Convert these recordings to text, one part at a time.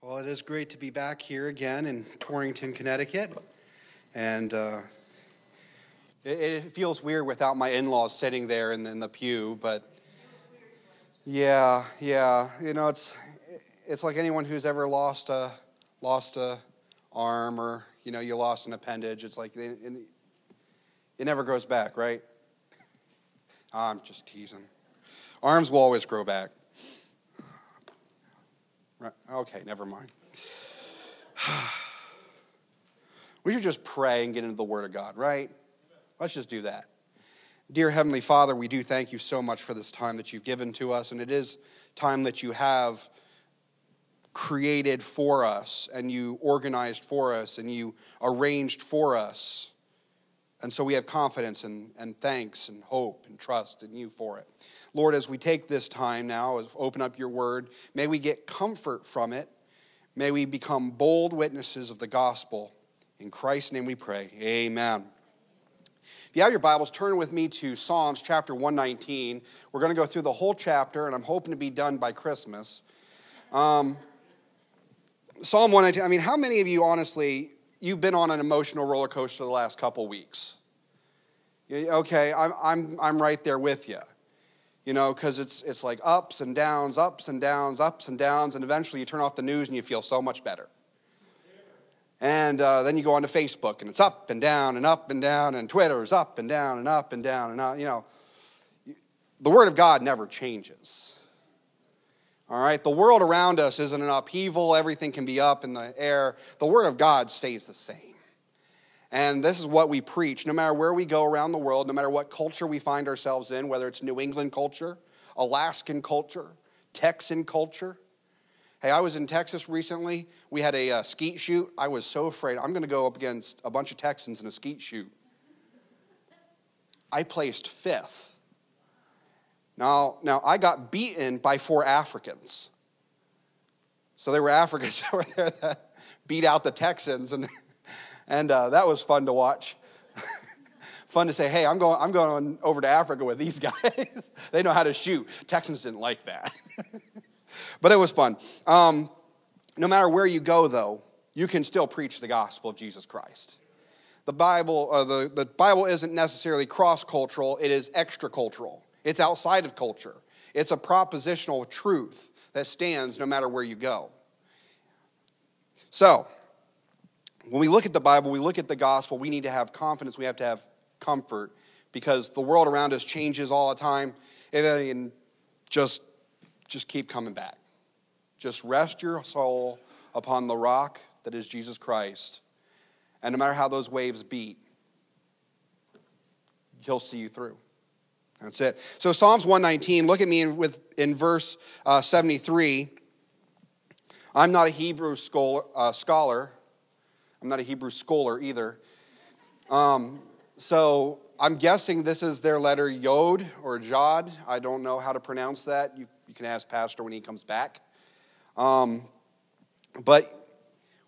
Well, it is great to be back here again in Torrington, Connecticut. And uh, it, it feels weird without my in laws sitting there in, in the pew, but yeah, yeah. You know, it's, it's like anyone who's ever lost a, lost a arm or, you know, you lost an appendage. It's like it, it never grows back, right? I'm just teasing. Arms will always grow back. Right. Okay, never mind. we should just pray and get into the Word of God, right? Let's just do that. Dear Heavenly Father, we do thank you so much for this time that you've given to us, and it is time that you have created for us, and you organized for us, and you arranged for us. And so we have confidence and, and thanks and hope and trust in you for it. Lord, as we take this time now, as open up your word, may we get comfort from it. May we become bold witnesses of the gospel. In Christ's name we pray. Amen. If you have your Bibles, turn with me to Psalms chapter 119. We're going to go through the whole chapter, and I'm hoping to be done by Christmas. Um, Psalm 119, I mean, how many of you, honestly, you've been on an emotional roller coaster the last couple weeks? Okay, I'm, I'm, I'm right there with you you know, because it's, it's like ups and downs, ups and downs, ups and downs, and eventually you turn off the news and you feel so much better. And uh, then you go onto Facebook and it's up and down and up and down, and Twitter is up and down and up and down and up, you know. The Word of God never changes. All right? The world around us isn't an upheaval, everything can be up in the air. The Word of God stays the same. And this is what we preach no matter where we go around the world, no matter what culture we find ourselves in, whether it's New England culture, Alaskan culture, Texan culture. Hey, I was in Texas recently. We had a uh, skeet shoot. I was so afraid. I'm going to go up against a bunch of Texans in a skeet shoot. I placed fifth. Now, now I got beaten by four Africans. So there were Africans over there that beat out the Texans, and and uh, that was fun to watch. fun to say, hey, I'm going, I'm going over to Africa with these guys. they know how to shoot. Texans didn't like that. but it was fun. Um, no matter where you go, though, you can still preach the gospel of Jesus Christ. The Bible, uh, the, the Bible isn't necessarily cross cultural, it is extra cultural. It's outside of culture. It's a propositional truth that stands no matter where you go. So, when we look at the Bible, we look at the gospel, we need to have confidence, we have to have comfort because the world around us changes all the time. And just, just keep coming back. Just rest your soul upon the rock that is Jesus Christ. And no matter how those waves beat, He'll see you through. That's it. So, Psalms 119, look at me in, with, in verse uh, 73. I'm not a Hebrew scholar, uh, scholar I'm not a Hebrew scholar either. Um, so I'm guessing this is their letter Yod or Jod. I don't know how to pronounce that. You, you can ask Pastor when he comes back. Um, but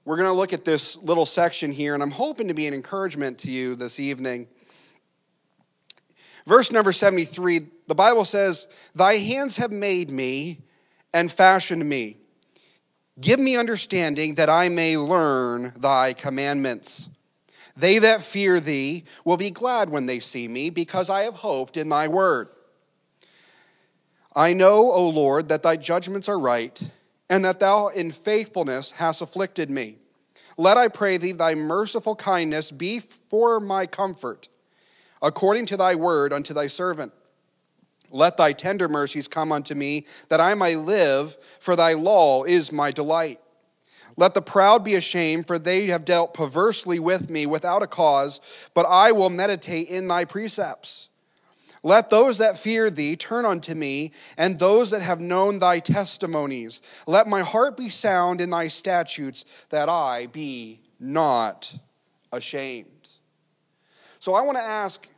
we're going to look at this little section here, and I'm hoping to be an encouragement to you this evening. Verse number 73, the Bible says, Thy hands have made me and fashioned me. Give me understanding that I may learn thy commandments. They that fear thee will be glad when they see me, because I have hoped in thy word. I know, O Lord, that thy judgments are right, and that thou in faithfulness hast afflicted me. Let I pray thee thy merciful kindness be for my comfort, according to thy word unto thy servant. Let thy tender mercies come unto me, that I may live, for thy law is my delight. Let the proud be ashamed, for they have dealt perversely with me without a cause, but I will meditate in thy precepts. Let those that fear thee turn unto me, and those that have known thy testimonies. Let my heart be sound in thy statutes, that I be not ashamed. So I want to ask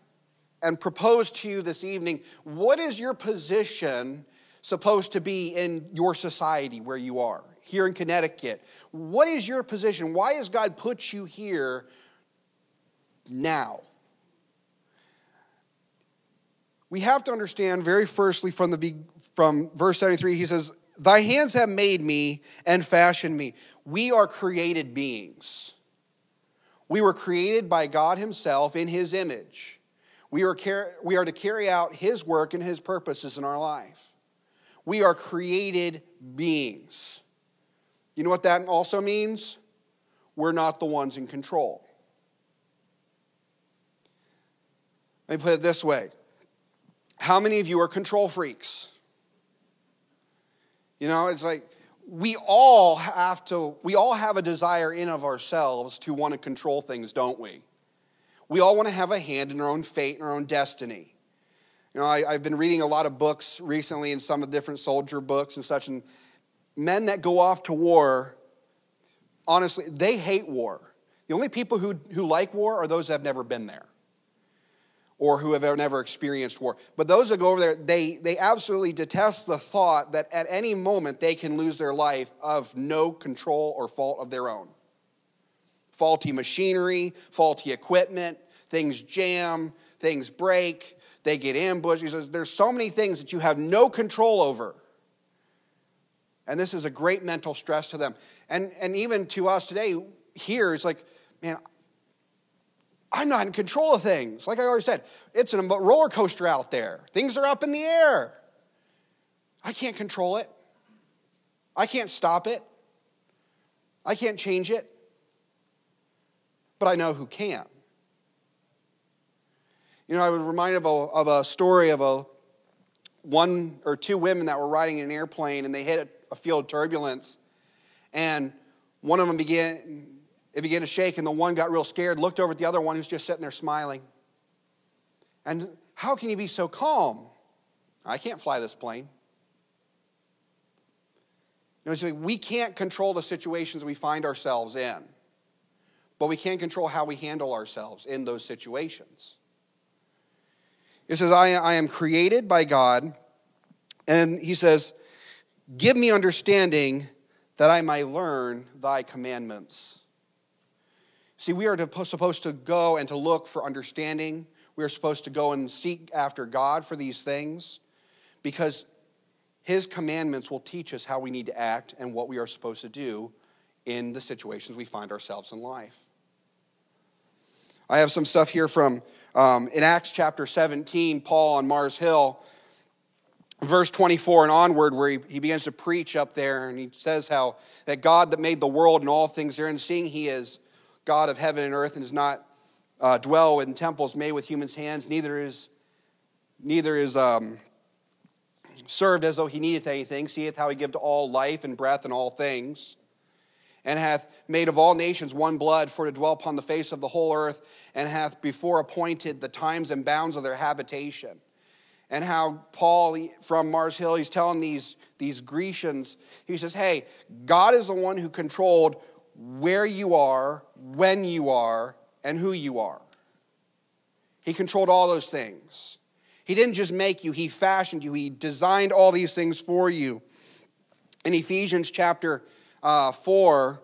and propose to you this evening what is your position supposed to be in your society where you are, here in Connecticut? What is your position? Why has God put you here now? We have to understand very firstly from the from verse 73 he says Thy hands have made me and fashioned me. We are created beings. We were created by God Himself in His image. We are, we are to carry out His work and His purposes in our life. We are created beings. You know what that also means? We're not the ones in control. Let me put it this way How many of you are control freaks? You know, it's like we all have to, we all have a desire in of ourselves to want to control things, don't we? We all want to have a hand in our own fate and our own destiny. You know, I, have been reading a lot of books recently and some of the different soldier books and such, and men that go off to war, honestly, they hate war. The only people who, who like war are those that have never been there or who have never experienced war. But those that go over there, they, they absolutely detest the thought that at any moment they can lose their life of no control or fault of their own. Faulty machinery, faulty equipment, things jam, things break, they get ambushed. He says, There's so many things that you have no control over. And this is a great mental stress to them. And, and even to us today, here, it's like, man, I'm not in control of things. Like I already said, it's a roller coaster out there. Things are up in the air. I can't control it. I can't stop it. I can't change it. But I know who can. You know, I was reminded of a, of a story of a one or two women that were riding in an airplane and they hit a, field turbulence. And one of them began, it began to shake, and the one got real scared, looked over at the other one who's just sitting there smiling. And how can you be so calm? I can't fly this plane. You know, we can't control the situations we find ourselves in, but we can't control how we handle ourselves in those situations. It says, I, I am created by God, and he says, Give me understanding that I might learn thy commandments. See, we are supposed to go and to look for understanding. We are supposed to go and seek after God for these things because His commandments will teach us how we need to act and what we are supposed to do in the situations we find ourselves in life. I have some stuff here from um, in Acts chapter 17, Paul on Mars Hill, verse 24 and onward, where he, he begins to preach up there, and he says how that God that made the world and all things therein, seeing he is God of heaven and earth and does not uh, dwell in temples made with human's hands, neither is, neither is um, served as though he needeth anything, seeth how he giveth to all life and breath and all things, and hath made of all nations one blood for to dwell upon the face of the whole earth, and hath before appointed the times and bounds of their habitation. And how Paul from Mars Hill, he's telling these, these Grecians, he says, Hey, God is the one who controlled where you are, when you are, and who you are. He controlled all those things. He didn't just make you, He fashioned you, He designed all these things for you. In Ephesians chapter uh, 4,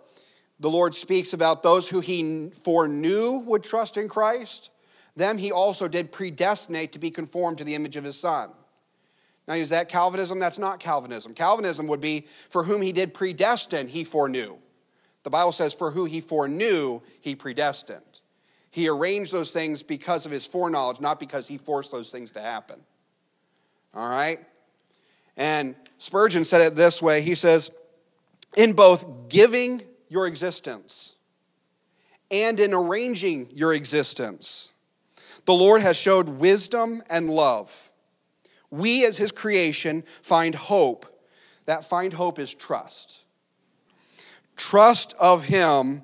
the Lord speaks about those who He foreknew would trust in Christ. Them He also did predestinate to be conformed to the image of His Son. Now, is that Calvinism? That's not Calvinism. Calvinism would be for whom He did predestine, He foreknew. The Bible says, For who he foreknew, he predestined. He arranged those things because of his foreknowledge, not because he forced those things to happen. All right? And Spurgeon said it this way He says, In both giving your existence and in arranging your existence, the Lord has showed wisdom and love. We, as his creation, find hope. That find hope is trust trust of Him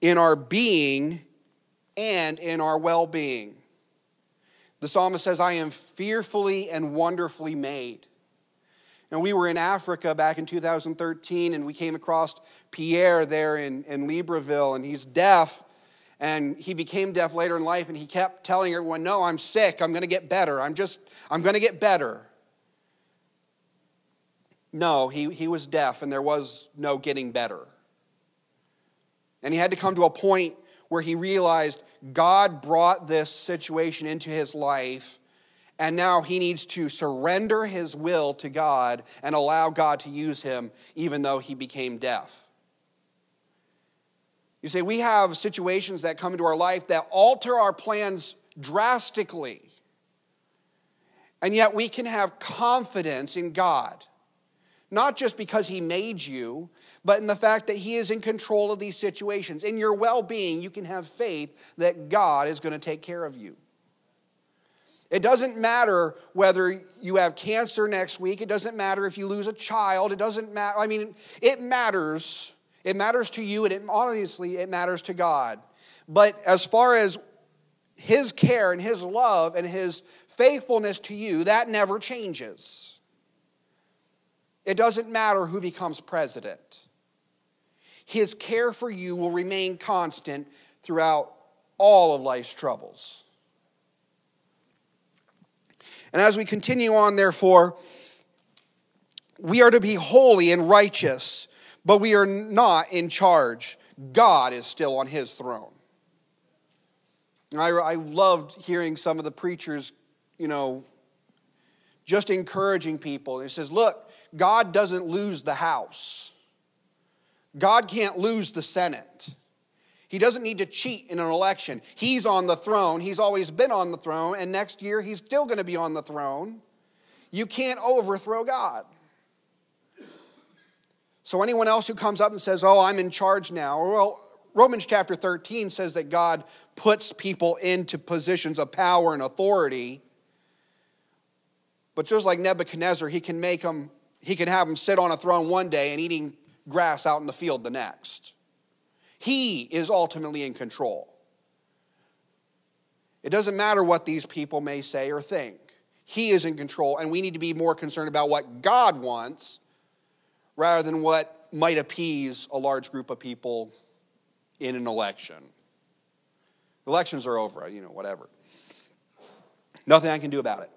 in our being and in our well being. The psalmist says, I am fearfully and wonderfully made. And we were in Africa back in 2013, and we came across Pierre there in, in Libreville, and he's deaf. And he became deaf later in life, and he kept telling everyone, No, I'm sick. I'm going to get better. I'm just, I'm going to get better. No, he, he was deaf, and there was no getting better. And he had to come to a point where he realized God brought this situation into his life And now he needs to surrender his will to God and allow God to use him, even though he became deaf. You see, we have situations that come into our life that alter our plans drastically. And yet we can have confidence in God, not just because He made you, but in the fact that He is in control of these situations. In your well being, you can have faith that God is going to take care of you. It doesn't matter whether you have cancer next week. It doesn't matter if you lose a child. It doesn't matter. I mean, it matters. It matters to you, and it, honestly, it matters to God. But as far as His care and His love and His faithfulness to you, that never changes. It doesn't matter who becomes president. His care for you will remain constant throughout all of life's troubles. And as we continue on, therefore, we are to be holy and righteous, but we are not in charge. God is still on his throne. I, I loved hearing some of the preachers, you know, just encouraging people. He says, Look, God doesn't lose the House, God can't lose the Senate. He doesn't need to cheat in an election. He's on the throne. He's always been on the throne, and next year he's still going to be on the throne. You can't overthrow God. So, anyone else who comes up and says, Oh, I'm in charge now, well, Romans chapter 13 says that God puts people into positions of power and authority. But just like Nebuchadnezzar, he can make them, he can have them sit on a throne one day and eating grass out in the field the next. He is ultimately in control. It doesn't matter what these people may say or think. He is in control, and we need to be more concerned about what God wants rather than what might appease a large group of people in an election. Elections are over, you know, whatever. Nothing I can do about it.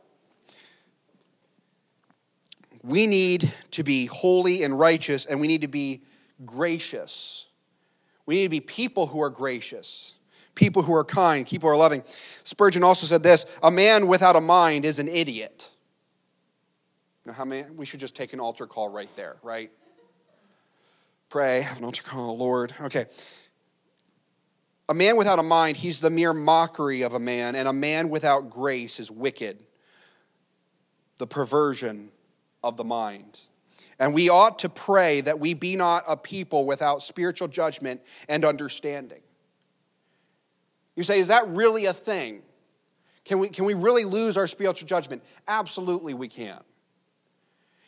We need to be holy and righteous, and we need to be gracious. We need to be people who are gracious, people who are kind, people who are loving. Spurgeon also said this a man without a mind is an idiot. Now, how many, we should just take an altar call right there, right? Pray, have an altar call, Lord. Okay. A man without a mind, he's the mere mockery of a man, and a man without grace is wicked, the perversion of the mind. And we ought to pray that we be not a people without spiritual judgment and understanding. You say, is that really a thing? Can we, can we really lose our spiritual judgment? Absolutely, we can.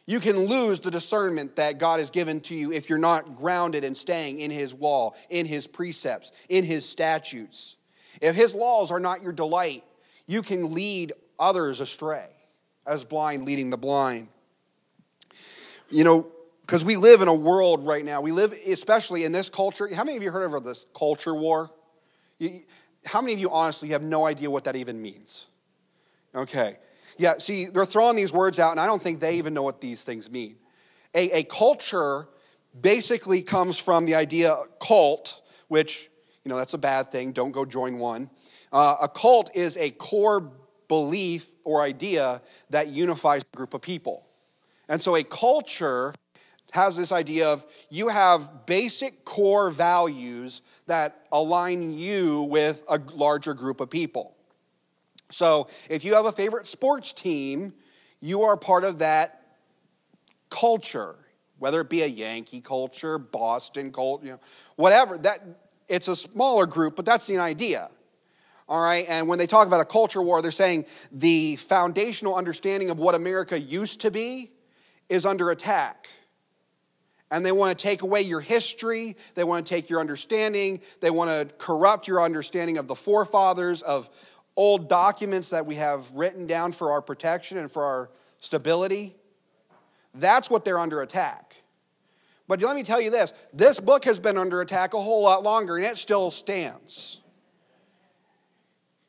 You can lose the discernment that God has given to you if you're not grounded and staying in His wall, in His precepts, in His statutes. If His laws are not your delight, you can lead others astray, as blind leading the blind. You know, because we live in a world right now, we live especially in this culture. How many of you heard of this culture war? how many of you honestly have no idea what that even means? Okay. Yeah, see, they're throwing these words out, and I don't think they even know what these things mean. A, a culture basically comes from the idea cult, which, you know, that's a bad thing. Don't go join one. Uh, a cult is a core belief or idea that unifies a group of people. And so a culture has this idea of you have basic core values that align you with a larger group of people. So if you have a favorite sports team, you are part of that culture, whether it be a Yankee culture, Boston culture, you know, whatever. That it's a smaller group, but that's the idea. All right, and when they talk about a culture war, they're saying the foundational understanding of what America used to be is under attack. And they want to take away your history, they want to take your understanding, they want to corrupt your understanding of the forefathers, of old documents that we have written down for our protection and for our stability. That's what they're under attack. But let me tell you this this book has been under attack a whole lot longer, and it still stands.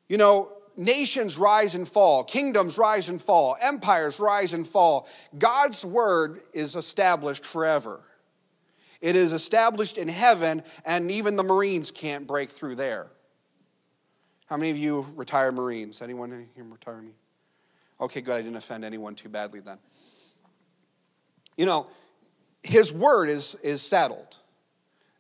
You know, nations rise and fall, kingdoms rise and fall, empires rise and fall. God's word is established forever. It is established in heaven, and even the Marines can't break through there. How many of you retired Marines? Anyone here retired me? Okay, good. I didn't offend anyone too badly then. You know, his word is, is settled.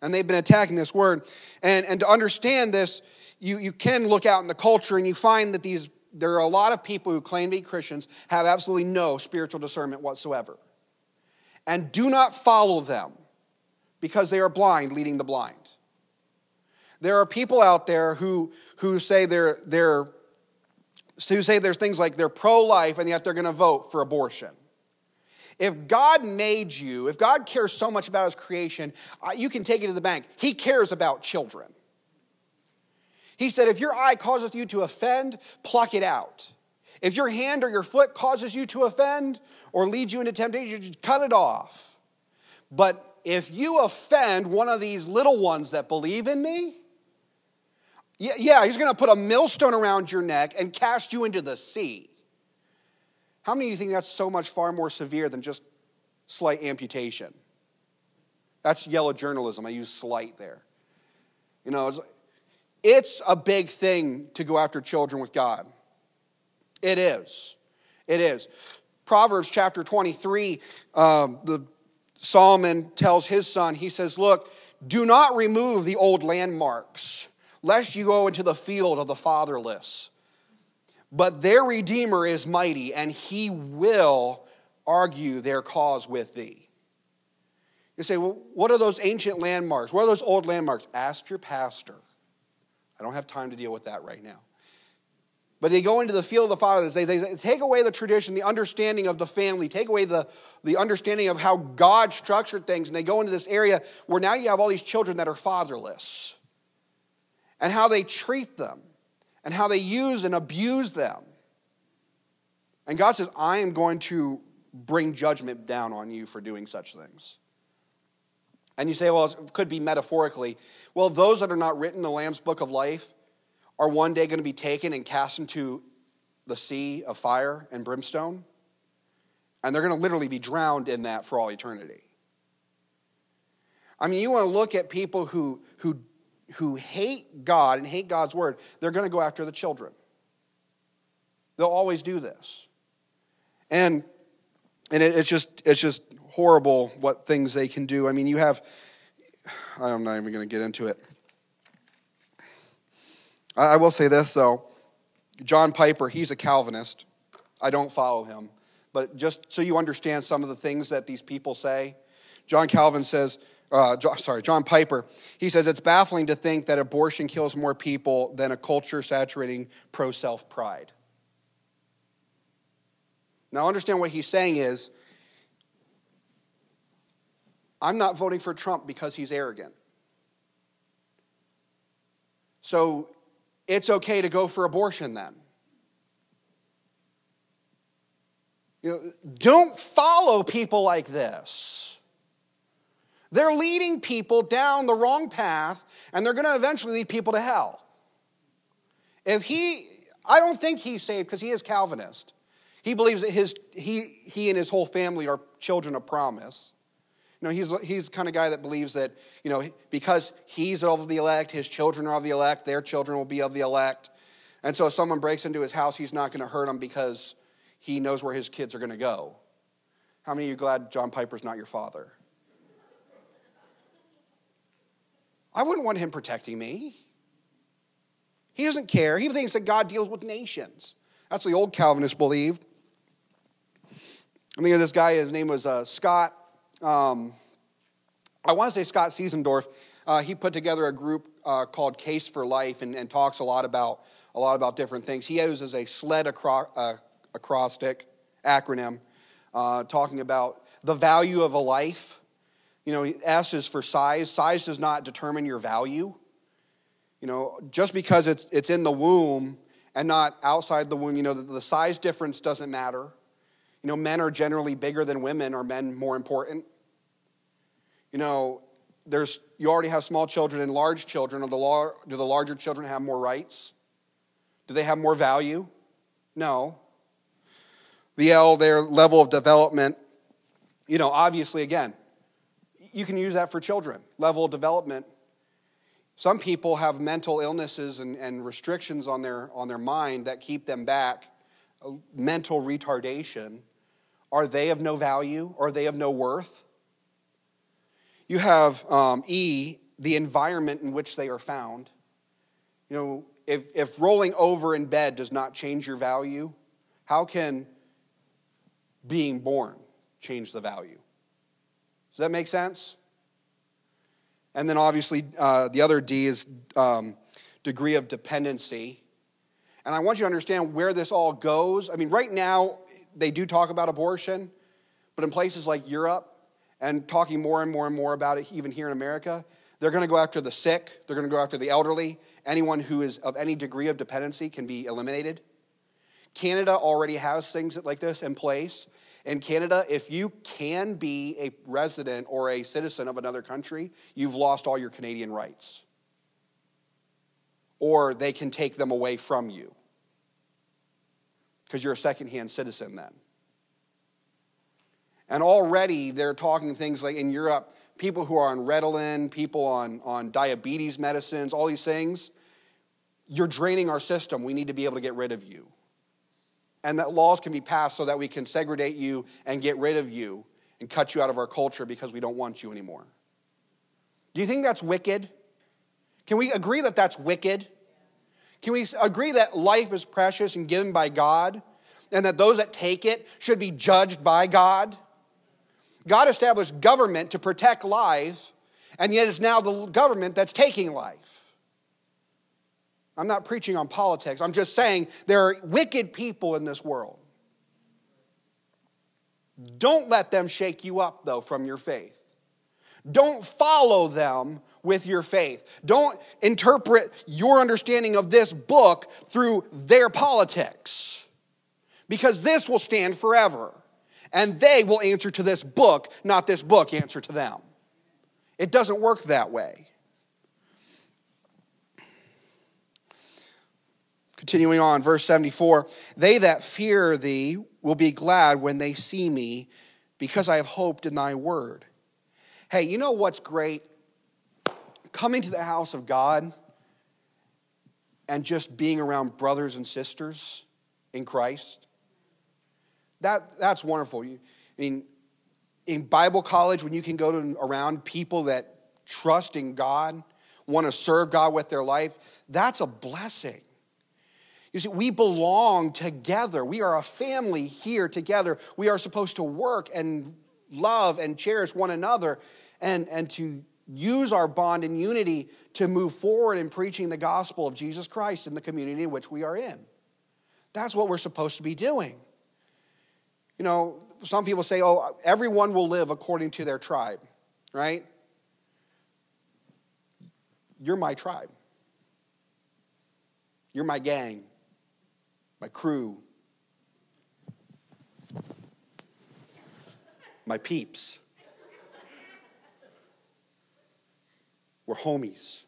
And they've been attacking this word. And, and to understand this, you, you can look out in the culture and you find that these there are a lot of people who claim to be Christians have absolutely no spiritual discernment whatsoever. And do not follow them because they are blind, leading the blind. There are people out there who, who say they're, they're who say there's things like they're pro-life and yet they're going to vote for abortion. If God made you, if God cares so much about his creation, uh, you can take it to the bank. He cares about children. He said, if your eye causes you to offend, pluck it out. If your hand or your foot causes you to offend or leads you into temptation, cut it off. But if you offend one of these little ones that believe in me, yeah, he's going to put a millstone around your neck and cast you into the sea. How many of you think that's so much far more severe than just slight amputation? That's yellow journalism. I use slight there. You know, it's, a big thing to go after children with God. It is. It is. Proverbs chapter 23, um, the Solomon tells his son, he says, Look, do not remove the old landmarks, lest you go into the field of the fatherless. But their Redeemer is mighty, and he will argue their cause with thee. You say, well, what are those ancient landmarks? What are those old landmarks? Ask your pastor. I don't have time to deal with that right now. But they go into the field of the fathers. They, they, take away the tradition, the understanding of the family, take away the, the understanding of how God structured things, and they go into this area where now you have all these children that are fatherless and how they treat them and how they use and abuse them. And God says, I am going to bring judgment down on you for doing such things. And you say, well, it could be metaphorically. Well, those that are not written in the Lamb's book of life are one day going to be taken and cast into the sea of fire and brimstone. And they're going to literally be drowned in that for all eternity. I mean, you want to look at people who, who, who hate God and hate God's word, they're going to go after the children. They'll always do this. And, and it, it's, just, it's just horrible what things they can do. I mean, you have, I'm not even going to get into it. I will say this, though. John Piper, he's a Calvinist. I don't follow him. But just so you understand some of the things that these people say, John Calvin says, uh, sorry, John Piper, he says it's baffling to think that abortion kills more people than a culture saturating pro self pride. Now, understand what he's saying is I'm not voting for Trump because he's arrogant. So it's okay to go for abortion then. You know, don't follow people like this. They're leading people down the wrong path, and they're going to eventually lead people to hell. If he, I don't think he's saved because he is Calvinist. He believes that his, he, he and his whole family are children of promise. Know, he's, he's the kind of guy that believes that, you know, because he's of the elect, his children are of the elect, their children will be of the elect. And so if someone breaks into his house, he's not going to hurt them because he knows where his kids are going to go. How many of you glad John Piper's not your father? I wouldn't want him protecting me. He doesn't care. He thinks that God deals with nations. That's what the old Calvinists believed. I'm thinking of this guy, his name was uh, Scott um, I want to say Scott Siesendorf. Uh, he put together a group uh, called Case for Life and, and, talks a lot about a lot about different things. He uses a SLED acro- uh, acrostic acronym, uh, talking about the value of a life. You know, S is for size. Size does not determine your value. You know, just because it's it's in the womb and not outside the womb, you know, the, the size difference doesn't matter. You know, men are generally bigger than women. Are men more important? You know, there's, you already have small children and large children. The, do the larger children have more rights? Do they have more value? No. The L, their level of development, you know, obviously, again, you can use that for children. Level of development. Some people have mental illnesses and, and restrictions on their, on their mind that keep them back mental retardation, are they of no value? Are they of no worth? You have um, E, the environment in which they are found. You know, if, if rolling over in bed does not change your value, how can being born change the value? Does that make sense? And then obviously, uh, the other D is um, degree of dependency. And I want you to understand where this all goes. I mean, right now, they do talk about abortion, but in places like Europe, and talking more and more and more about it, even here in America, they're going to go after the sick, they're going to go after the elderly. Anyone who is of any degree of dependency can be eliminated. Canada already has things like this in place. In Canada, if you can be a resident or a citizen of another country, you've lost all your Canadian rights. Or they can take them away from you because you're a secondhand citizen then. And already they're talking things like in Europe, people who are on Ritalin, people on, on diabetes medicines, all these things, you're draining our system. We need to be able to get rid of you and that laws can be passed so that we can segregate you and get rid of you and cut you out of our culture because we don't want you anymore. Do you think that's wicked? Can we agree that that's wicked? Can we agree that life is precious and given by God and that those that take it should be judged by God? God established government to protect life, and yet it's now the government that's taking life. I'm not preaching on politics. I'm just saying there are wicked people in this world. Don't let them shake you up, though, from your faith. Don't follow them with your faith. Don't interpret your understanding of this book through their politics, because this will stand forever. And they will answer to this book, not this book answer to them. It doesn't work that way. Continuing on, verse 74 They that fear thee will be glad when they see me, because I have hoped in thy word. Hey, you know what's great? Coming to the house of God and just being around brothers and sisters in Christ. That, that's wonderful. I mean, in Bible college, when you can go to, around people that trust in God, want to serve God with their life, that's a blessing. You see, we belong together. We are a family here together. We are supposed to work and love and cherish one another and, and to use our bond and unity to move forward in preaching the gospel of Jesus Christ in the community in which we are in. That's what we're supposed to be doing. You know, some people say, oh, everyone will live according to their tribe, right? You're my tribe. You're my gang my crew, my peeps. We're homies.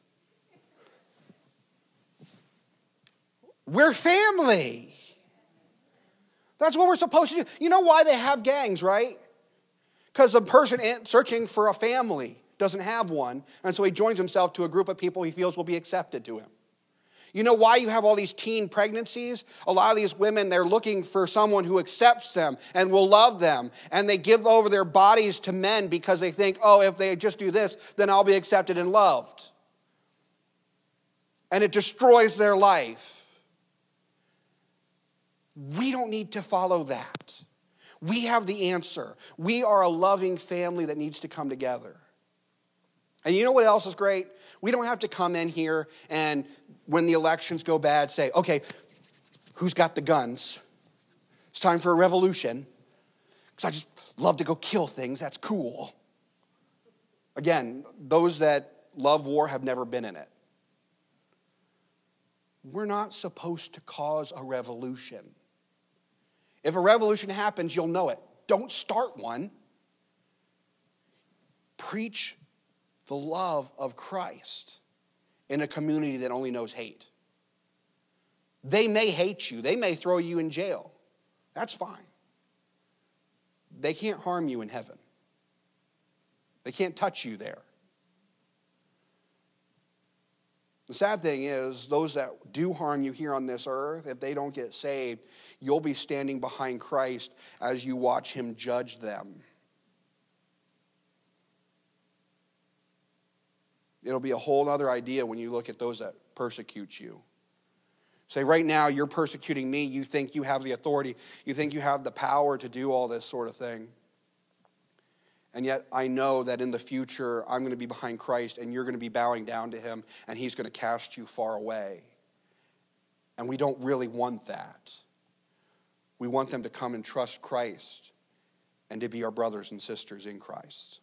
We're family. That's what we're supposed to do. You know why they have gangs, right? Because the person searching for a family doesn't have one, and so he joins himself to a group of people he feels will be accepted to him. You know why you have all these teen pregnancies? A lot of these women, they're looking for someone who accepts them and will love them. And they give over their bodies to men because they think, oh, if they just do this, then I'll be accepted and loved. And it destroys their life. We don't need to follow that. We have the answer. We are a loving family that needs to come together. And you know what else is great? We don't have to come in here and when the elections go bad, say, okay, who's got the guns? It's time for a revolution. Because I just love to go kill things. That's cool. Again, those that love war have never been in it. We're not supposed to cause a revolution. If a revolution happens, you'll know it. Don't start one. Preach the love of Christ in a community that only knows hate. They may hate you, they may throw you in jail. That's fine. They can't harm you in heaven, they can't touch you there. The sad thing is, those that do harm you here on this earth, if they don't get saved, you'll be standing behind Christ as you watch him judge them. It'll be a whole other idea when you look at those that persecute you. Say, right now, you're persecuting me. You think you have the authority, you think you have the power to do all this sort of thing. And yet, I know that in the future, I'm going to be behind Christ and you're going to be bowing down to him and he's going to cast you far away. And we don't really want that. We want them to come and trust Christ and to be our brothers and sisters in Christ.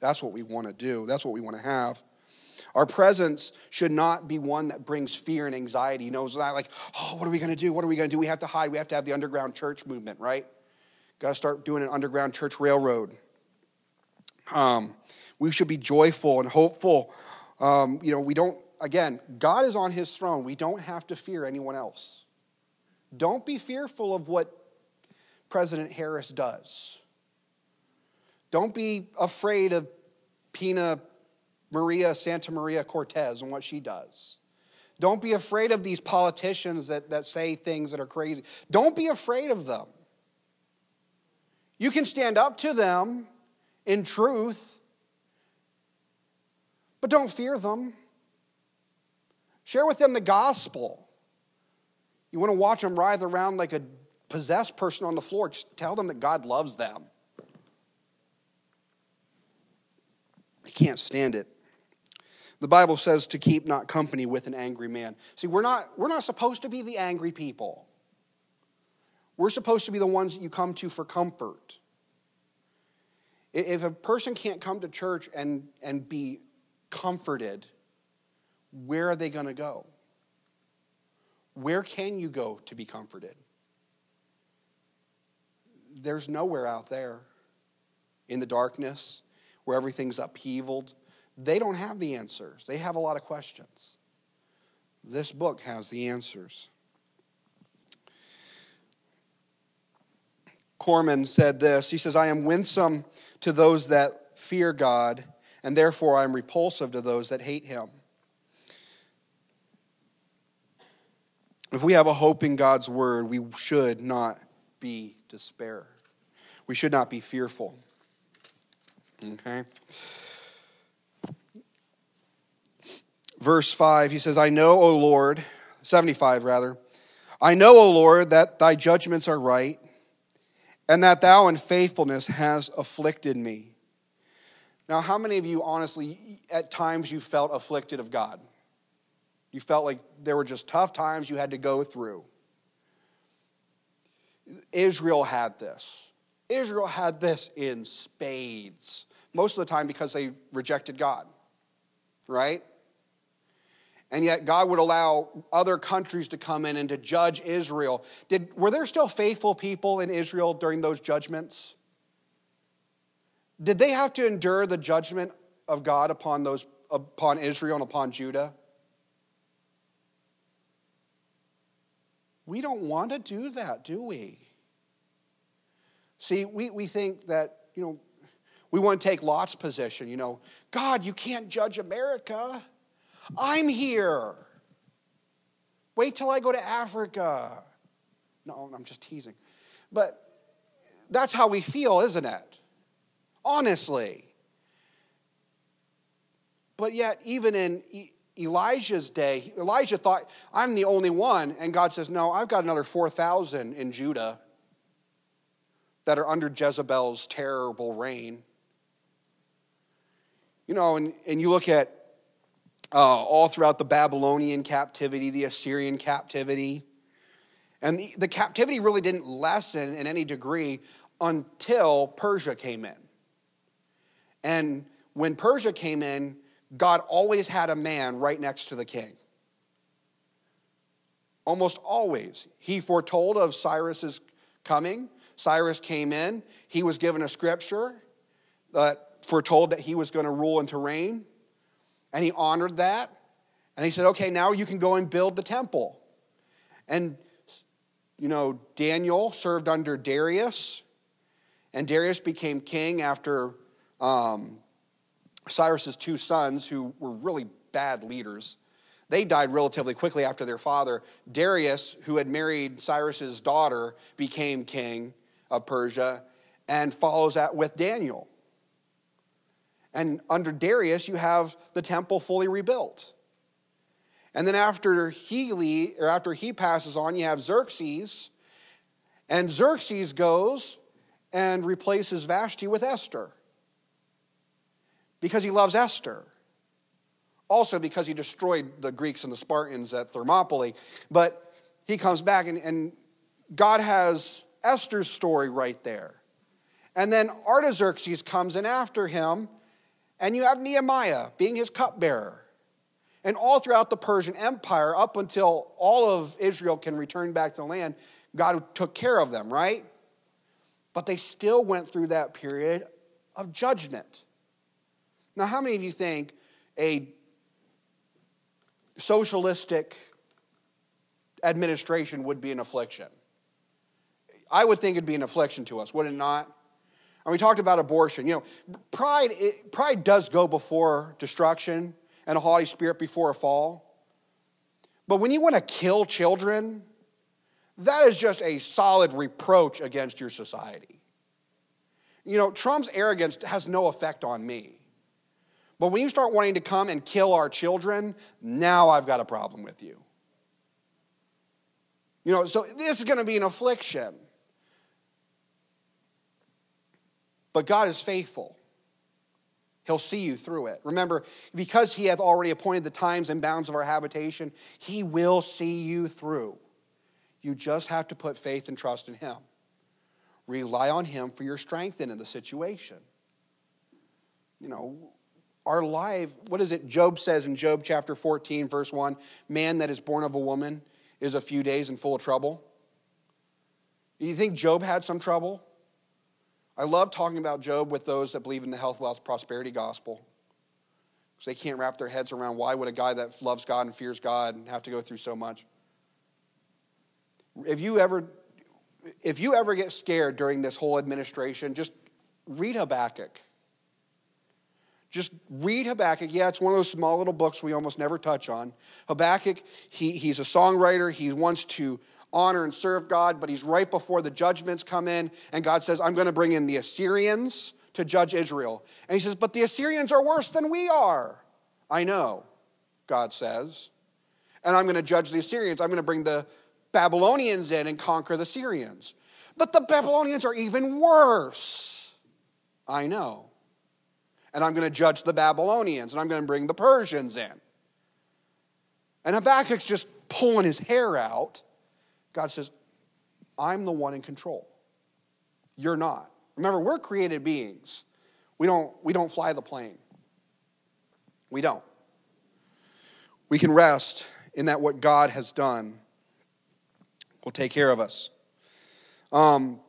That's what we want to do, that's what we want to have. Our presence should not be one that brings fear and anxiety. You know, it's not like, oh, what are we going to do? What are we going to do? We have to hide. We have to have the underground church movement, right? Got to start doing an underground church railroad. Um, we should be joyful and hopeful. Um, you know, we don't, again, God is on his throne. We don't have to fear anyone else. Don't be fearful of what President Harris does. Don't be afraid of Pina Maria Santa Maria Cortez and what she does. Don't be afraid of these politicians that, that say things that are crazy. Don't be afraid of them. You can stand up to them in truth, but don't fear them. Share with them the gospel. You want to watch them writhe around like a possessed person on the floor, just tell them that God loves them. They can't stand it. The Bible says to keep not company with an angry man. See, we're not, we're not supposed to be the angry people. We're supposed to be the ones that you come to for comfort. If a person can't come to church and, and be comforted, where are they going to go? Where can you go to be comforted? There's nowhere out there in the darkness where everything's upheavaled. They don't have the answers, they have a lot of questions. This book has the answers. Corman said this He says, I am winsome to those that fear God, and therefore I am repulsive to those that hate him. If we have a hope in God's word, we should not be despair. We should not be fearful. Okay? Verse 5, he says, I know, O Lord, 75 rather, I know, O Lord, that thy judgments are right and that thou in faithfulness has afflicted me. Now, how many of you, honestly, at times you felt afflicted of God? You felt like there were just tough times you had to go through. Israel had this. Israel had this in spades, most of the time because they rejected God, right? And yet God would allow other countries to come in and to judge Israel. Did, were there still faithful people in Israel during those judgments? Did they have to endure the judgment of God upon, those, upon Israel and upon Judah? We don't want to do that, do we? See, we, we think that, you know, we want to take Lot's position, you know, God, you can't judge America. I'm here. Wait till I go to Africa. No, I'm just teasing. But that's how we feel, isn't it? Honestly. But yet, even in Elijah's day, Elijah thought, I'm the only one. And God says, No, I've got another 4,000 in Judah that are under Jezebel's terrible reign. You know, and, and you look at uh, all throughout the Babylonian captivity, the Assyrian captivity. And the, the captivity really didn't lessen in any degree until Persia came in. And when Persia came in, God always had a man right next to the king. Almost always. He foretold of Cyrus's coming. Cyrus came in. He was given a scripture that foretold that he was going to rule and to reign. And he honored that. And he said, okay, now you can go and build the temple. And, you know, Daniel served under Darius. And Darius became king after um, Cyrus's two sons, who were really bad leaders. They died relatively quickly after their father. Darius, who had married Cyrus's daughter, became king of Persia and follows that with Daniel. And under Darius, you have the temple fully rebuilt. And then after he or after he passes on, you have Xerxes, and Xerxes goes and replaces Vashti with Esther because he loves Esther. Also, because he destroyed the Greeks and the Spartans at Thermopylae. But he comes back, and, and God has Esther's story right there. And then Artaxerxes comes in after him, and you have Nehemiah being his cupbearer. And all throughout the Persian Empire, up until all of Israel can return back to the land, God took care of them, right? But they still went through that period of judgment. Now, how many of you think a socialistic administration would be an affliction? I would think it'd be an affliction to us, would it not? And we talked about abortion. You know, pride, it, pride does go before destruction and a haughty spirit before a fall. But when you want to kill children, that is just a solid reproach against your society. You know, Trump's arrogance has no effect on me. But when you start wanting to come and kill our children, now I've got a problem with you. You know, so this is going to be an affliction. But God is faithful. He'll see you through it. Remember, because He hath already appointed the times and bounds of our habitation, He will see you through. You just have to put faith and trust in Him. Rely on Him for your strength in the situation. You know, our life, what is it Job says in Job chapter 14, verse 1 Man that is born of a woman is a few days and full of trouble. Do you think Job had some trouble? I love talking about Job with those that believe in the health, wealth, prosperity gospel. Because they can't wrap their heads around why would a guy that loves God and fears God have to go through so much. If you ever, if you ever get scared during this whole administration, just read Habakkuk. Just read Habakkuk. Yeah, it's one of those small little books we almost never touch on. Habakkuk, he, he's a songwriter. He wants to honor and serve God, but he's right before the judgments come in, and God says, I'm going to bring in the Assyrians to judge Israel. And he says, But the Assyrians are worse than we are. I know, God says. And I'm going to judge the Assyrians. I'm going to bring the Babylonians in and conquer the Syrians. But the Babylonians are even worse. I know. And I'm going to judge the Babylonians and I'm going to bring the Persians in. And Habakkuk's just pulling his hair out. God says, I'm the one in control. You're not. Remember, we're created beings. We don't, we don't fly the plane. We don't. We can rest in that what God has done will take care of us. Um,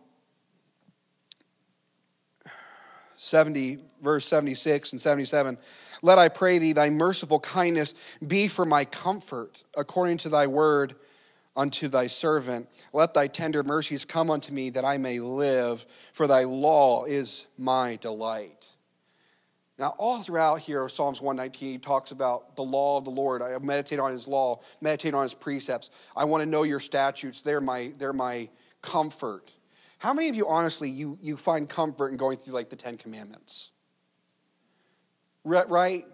70, verse 76 and 77. Let I pray thee, thy merciful kindness be for my comfort, according to thy word unto thy servant. Let thy tender mercies come unto me, that I may live, for thy law is my delight. Now, all throughout here, Psalms 119 he talks about the law of the Lord. I meditate on his law, meditate on his precepts. I want to know your statutes. They're my, they're my comfort. How many of you, honestly, you, you find comfort in going through like the Ten Commandments? Right?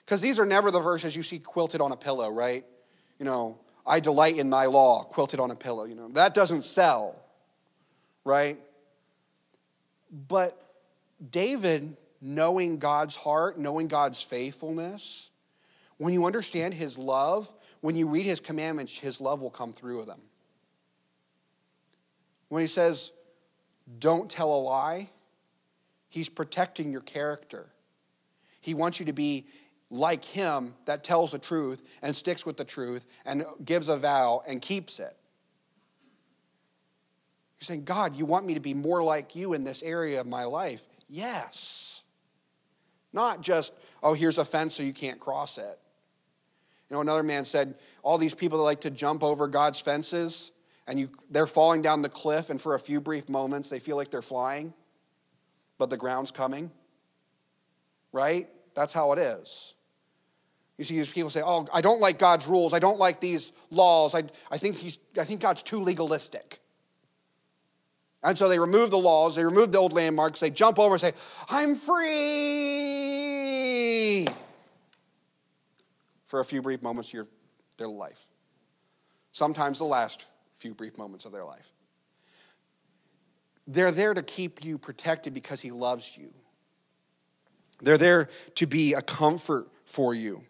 Because these are never the verses you see quilted on a pillow, right? You know, I delight in thy law, quilted on a pillow. You know, that doesn't sell, right? But David knowing God's heart, knowing God's faithfulness, when you understand His love, when you read His commandments, His love will come through with them. When He says, don't tell a lie, He's protecting your character. He wants you to be like Him that tells the truth and sticks with the truth and gives a vow and keeps it. You're saying, God, you want me to be more like you in this area of my life? Yes. Not just, oh, here's a fence so you can't cross it. You know, another man said, all these people that like to jump over God's fences, and you, they're falling down the cliff, and for a few brief moments, they feel like they're flying, but the ground's coming. Right? That's how it is. You see, people say, oh, I don't like God's rules. I don't like these laws. I, I, think, he's, I think God's too legalistic. And so they remove the laws, they remove the old landmarks, they jump over and say, I'm free for a few brief moments of their life. Sometimes the last few brief moments of their life. They're there to keep you protected because He loves you. They're there to be a comfort for you,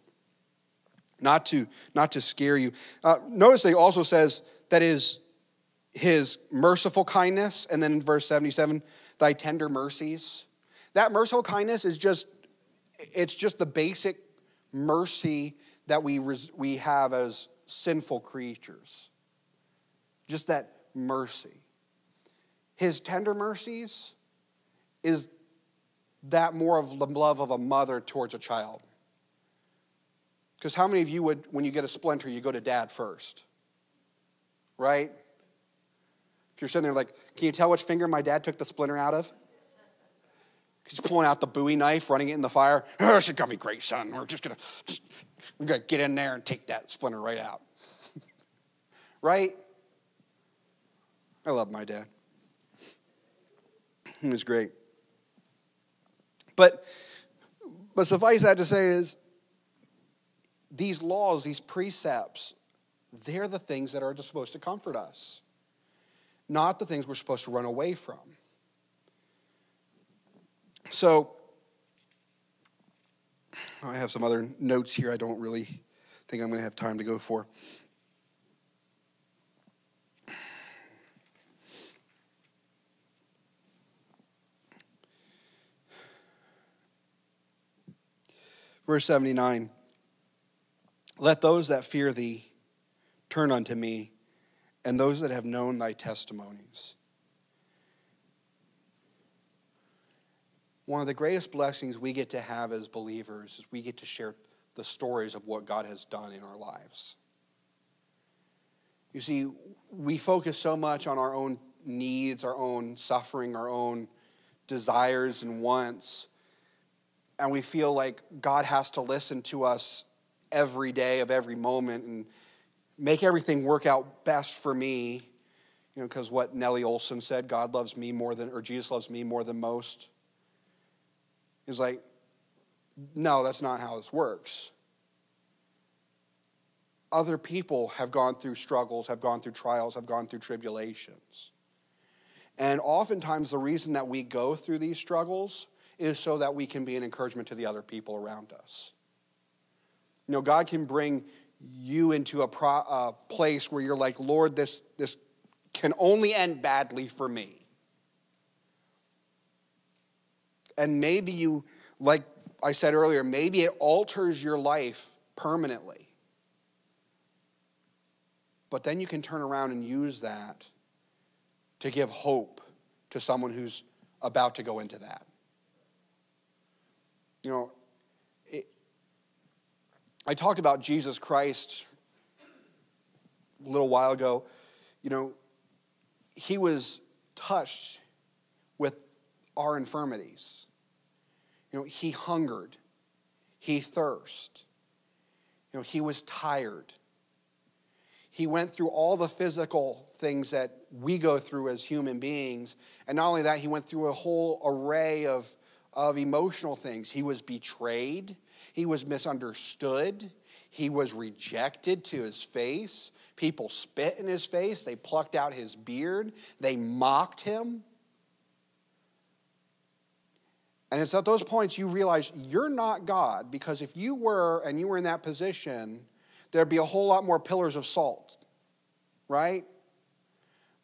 not to, not to scare you. Uh, notice he also says that is his merciful kindness, and then in verse 77, thy tender mercies. That merciful kindness is just, it's just the basic mercy that we, we have as sinful creatures. Just that mercy. His tender mercies is that more of the love of a mother towards a child. Because how many of you would, when you get a splinter, you go to dad first? Right? You're sitting there like, can you tell which finger my dad took the splinter out of? He's pulling out the Bowie knife, running it in the fire. Oh, is gonna be great, son. We're just gonna, just, we're gonna get in there and take that splinter right out. right? I love my dad. He was great. But, but suffice that to say is, these laws, these precepts, they're the things that are supposed to comfort us not the things we're supposed to run away from. So, I have some other notes here I don't really think I'm going to have time to go for. Verse 79 Let those that fear thee turn unto me and those that have known thy testimonies. One of the greatest blessings we get to have as believers is we get to share the stories of what God has done in our lives. You see, we focus so much on our own needs, our own suffering, our own desires and wants, and we feel like God has to listen to us every day of every moment and make everything work out best for me, you know, because what Nellie Oleson said, God loves me more than, or Jesus loves me more than most, is like, no, that's not how this works. Other people have gone through struggles, have gone through trials, have gone through tribulations. And oftentimes, the reason that we go through these struggles is so that we can be an encouragement to the other people around us. You know, God can bring you into a, pro, a place where you're like, Lord, this, this can only end badly for me. And maybe you, like I said earlier, maybe it alters your life permanently. But then you can turn around and use that to give hope to someone who's about to go into that. You know, I talked about Jesus Christ a little while ago. You know, he was touched with our infirmities. You know, he hungered, he thirsted, you know, he was tired. He went through all the physical things that we go through as human beings. And not only that, he went through a whole array of, of emotional things. He was betrayed, he was misunderstood. He was rejected to his face. People spit in his face. They plucked out his beard. They mocked him. And it's at those points you realize you're not God because if you were and you were in that position, there'd be a whole lot more pillars of salt, right?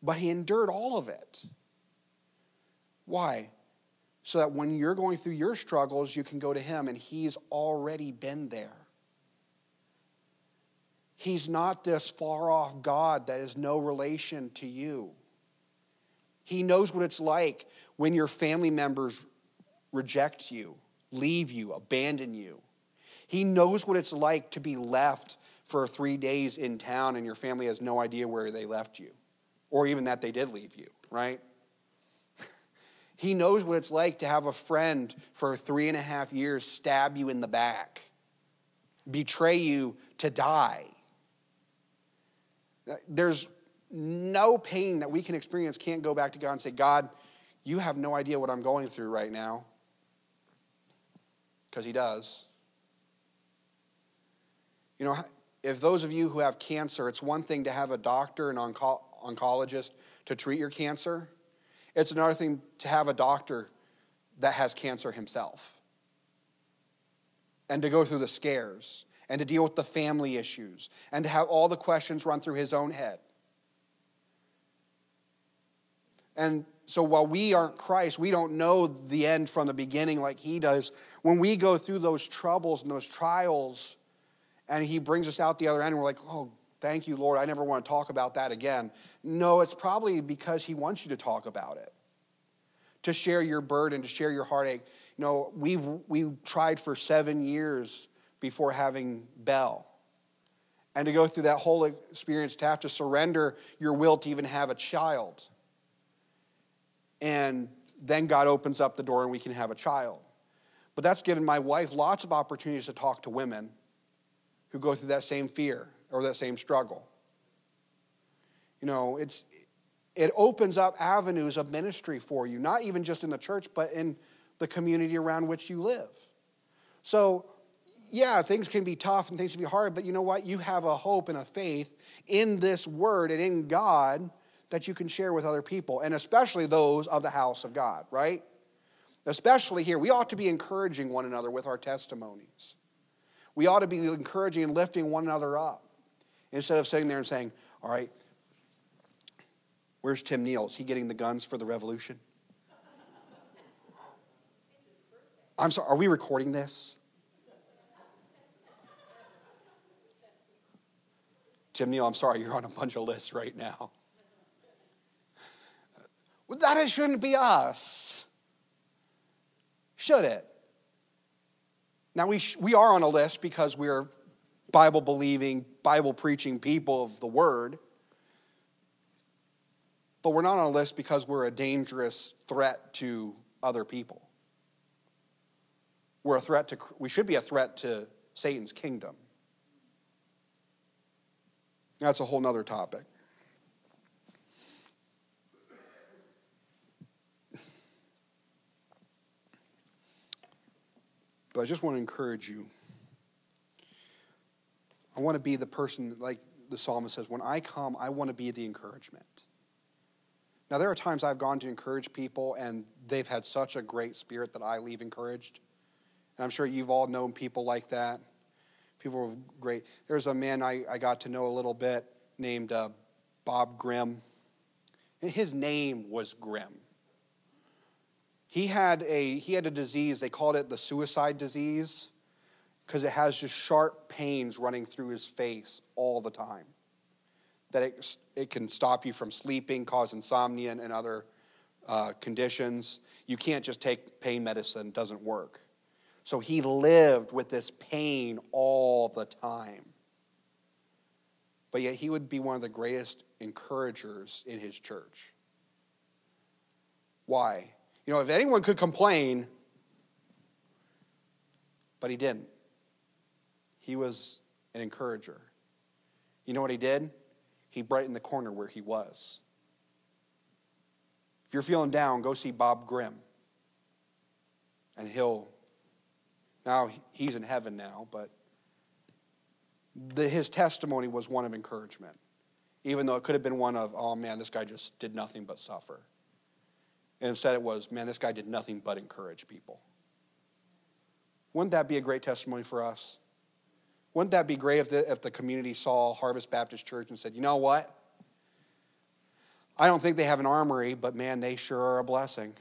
But he endured all of it. Why? So that when you're going through your struggles, you can go to Him and He's already been there. He's not this far off God that is no relation to you. He knows what it's like when your family members reject you, leave you, abandon you. He knows what it's like to be left for three days in town and your family has no idea where they left you, or even that they did leave you, right? He knows what it's like to have a friend for three and a half years stab you in the back. betray you to die. There's no pain that we can experience can't go back to God and say, God, you have no idea what I'm going through right now. Because He does. You know, if those of you who have cancer, it's one thing to have a doctor and onco- oncologist to treat your cancer, it's another thing to have a doctor that has cancer himself and to go through the scares and to deal with the family issues and to have all the questions run through his own head. And so while we aren't Christ, we don't know the end from the beginning like he does. When we go through those troubles and those trials, and he brings us out the other end, we're like, oh, thank you, Lord, I never want to talk about that again. No, it's probably because he wants you to talk about it, to share your burden, to share your heartache. You know, we've, we've tried for seven years before having Bell, And to go through that whole experience, to have to surrender your will to even have a child. And then God opens up the door and we can have a child. But that's given my wife lots of opportunities to talk to women who go through that same fear or that same struggle. You know, it's it opens up avenues of ministry for you, not even just in the church, but in the community around which you live. So, yeah, things can be tough and things can be hard, but you know what? You have a hope and a faith in this word and in God that you can share with other people, and especially those of the house of God, right? Especially here, we ought to be encouraging one another with our testimonies. We ought to be encouraging and lifting one another up instead of sitting there and saying, All right, where's Tim Neal? Is he getting the guns for the revolution? I'm sorry, are we recording this? Tim Neal, I'm sorry, you're on a bunch of lists right now. Well, that shouldn't be us. Should it? Now, we, sh- we are on a list because we're Bible believing, Bible preaching people of the Word. But we're not on a list because we're a dangerous threat to other people. We're a threat to, we should be a threat to Satan's kingdom. That's a whole nother topic. But I just want to encourage you. I want to be the person, like the psalmist says, when I come, I want to be the encouragement. Now, there are times I've gone to encourage people, and they've had such a great spirit that I leave encouraged. And I'm sure you've all known people like that. People are great. There's a man I, I got to know a little bit named uh, Bob Grimm. His name was Grimm. He had a, he had a disease, they called it the suicide disease, because it has just sharp pains running through his face all the time. That it, it can stop you from sleeping, cause insomnia and other uh, conditions. You can't just take pain medicine, it doesn't work. So he lived with this pain all the time. But yet he would be one of the greatest encouragers in his church. Why? You know, if anyone could complain, but he didn't. He was an encourager. You know what he did? He brightened the corner where he was. If you're feeling down, go see Bob Grimm. And he'll, now he's in heaven now, but the, his testimony was one of encouragement, even though it could have been one of, oh man, this guy just did nothing but suffer. And instead it was, man, this guy did nothing but encourage people. Wouldn't that be a great testimony for us? Wouldn't that be great if the, if the community saw Harvest Baptist Church and said, you know what? I don't think they have an armory, but man, they sure are a blessing.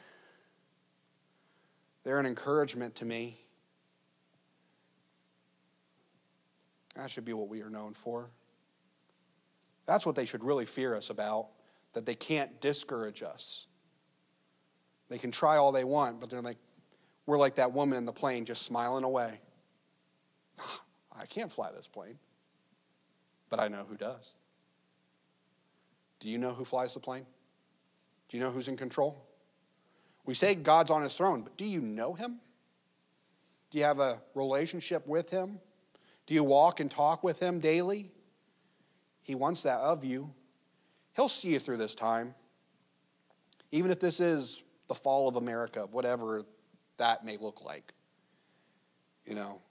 They're an encouragement to me. That should be what we are known for. That's what they should really fear us about, that they can't discourage us. They can try all they want, but they're like, we're like that woman in the plane just smiling away. I can't fly this plane, but I know who does. Do you know who flies the plane? Do you know who's in control? We say God's on his throne, but do you know him? Do you have a relationship with him? Do you walk and talk with Him daily? He wants that of you. He'll see you through this time. Even if this is the fall of America, whatever that may look like. You know,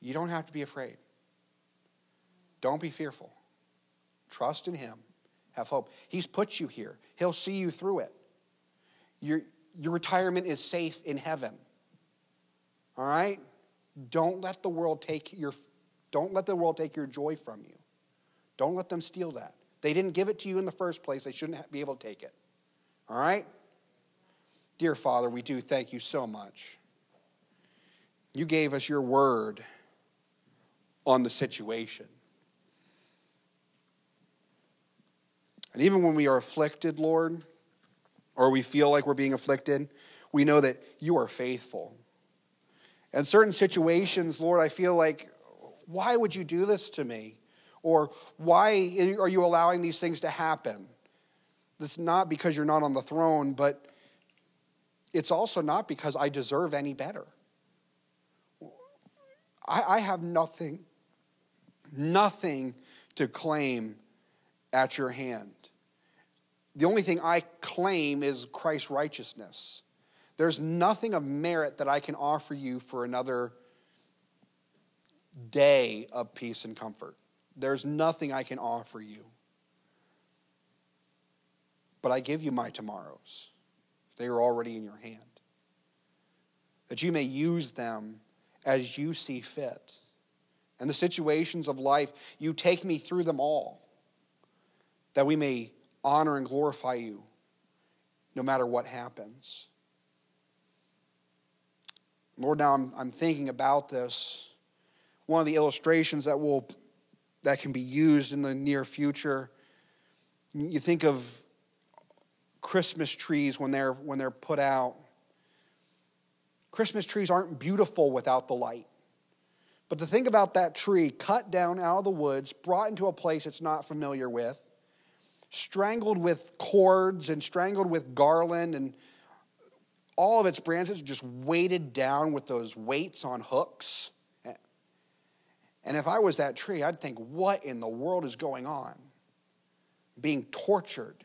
you don't have to be afraid. Don't be fearful. Trust in Him. Have hope. He's put you here, He'll see you through it. Your, your retirement is safe in heaven. All right? Don't let the world take your don't let the world take your joy from you. Don't let them steal that. They didn't give it to you in the first place. They shouldn't be able to take it. All right? Dear Father, we do thank you so much. You gave us your word on the situation. And even when we are afflicted, Lord, or we feel like we're being afflicted, we know that you are faithful. And certain situations, Lord, I feel like, why would you do this to me? Or why are you allowing these things to happen? It's not because you're not on the throne, but it's also not because I deserve any better. I, I have nothing, nothing to claim at your hand. The only thing I claim is Christ's righteousness. There's nothing of merit that I can offer you for another day of peace and comfort. There's nothing I can offer you. But I give you my tomorrows. They are already in your hand. That you may use them as you see fit. And the situations of life, you take me through them all. That we may honor and glorify you no matter what happens. Lord, now I'm, I'm thinking about this. One of the illustrations that will that can be used in the near future. You think of Christmas trees when they're when they're put out. Christmas trees aren't beautiful without the light. But to think about that tree cut down out of the woods, brought into a place it's not familiar with, strangled with cords and strangled with garland and all of its branches just weighted down with those weights on hooks. And if I was that tree, I'd think, what in the world is going on? Being tortured.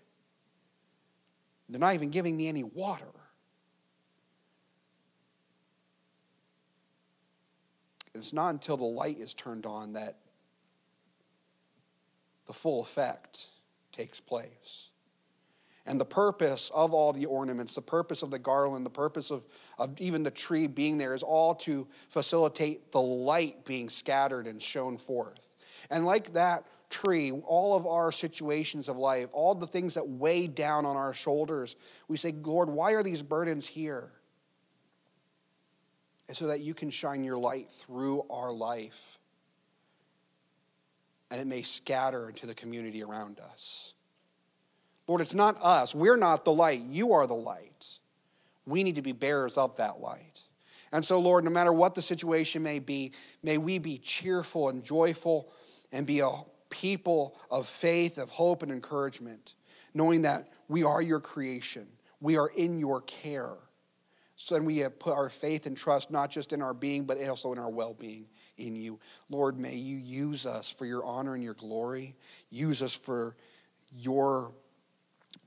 They're not even giving me any water. It's not until the light is turned on that the full effect takes place. And the purpose of all the ornaments, the purpose of the garland, the purpose of, of even the tree being there is all to facilitate the light being scattered and shown forth. And like that tree, all of our situations of life, all the things that weigh down on our shoulders, we say, Lord, why are these burdens here? And so that you can shine your light through our life and it may scatter into the community around us. Lord, it's not us. We're not the light. You are the light. We need to be bearers of that light. And so, Lord, no matter what the situation may be, may we be cheerful and joyful and be a people of faith, of hope, and encouragement, knowing that we are your creation. We are in your care. So then we have put our faith and trust not just in our being, but also in our well being in you. Lord, may you use us for your honor and your glory. Use us for your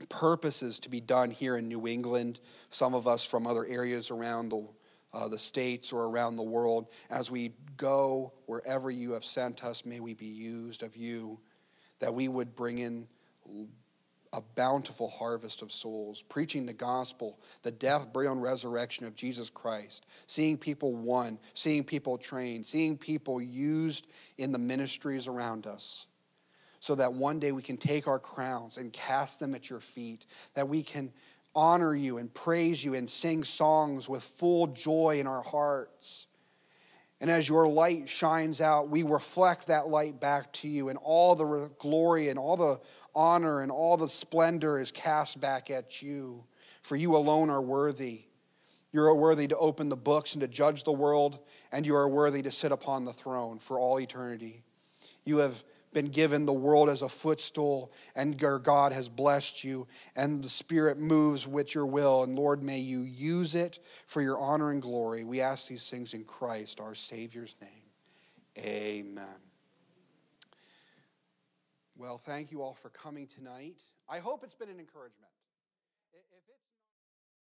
purposes to be done here in New England, some of us from other areas around the, uh, the states or around the world. As we go wherever you have sent us, may we be used of you, that we would bring in a bountiful harvest of souls, preaching the gospel, the death, burial, and resurrection of Jesus Christ, seeing people won, seeing people trained, seeing people used in the ministries around us so that one day we can take our crowns and cast them at your feet, that we can honor you and praise you and sing songs with full joy in our hearts. And as your light shines out, we reflect that light back to you, and all the glory and all the honor and all the splendor is cast back at you. For you alone are worthy. You are worthy to open the books and to judge the world, and you are worthy to sit upon the throne for all eternity. You have been given the world as a footstool, and your God has blessed you, and the Spirit moves with your will. And Lord, may you use it for your honor and glory. We ask these things in Christ, our Savior's name. Amen. Well, thank you all for coming tonight. I hope it's been an encouragement.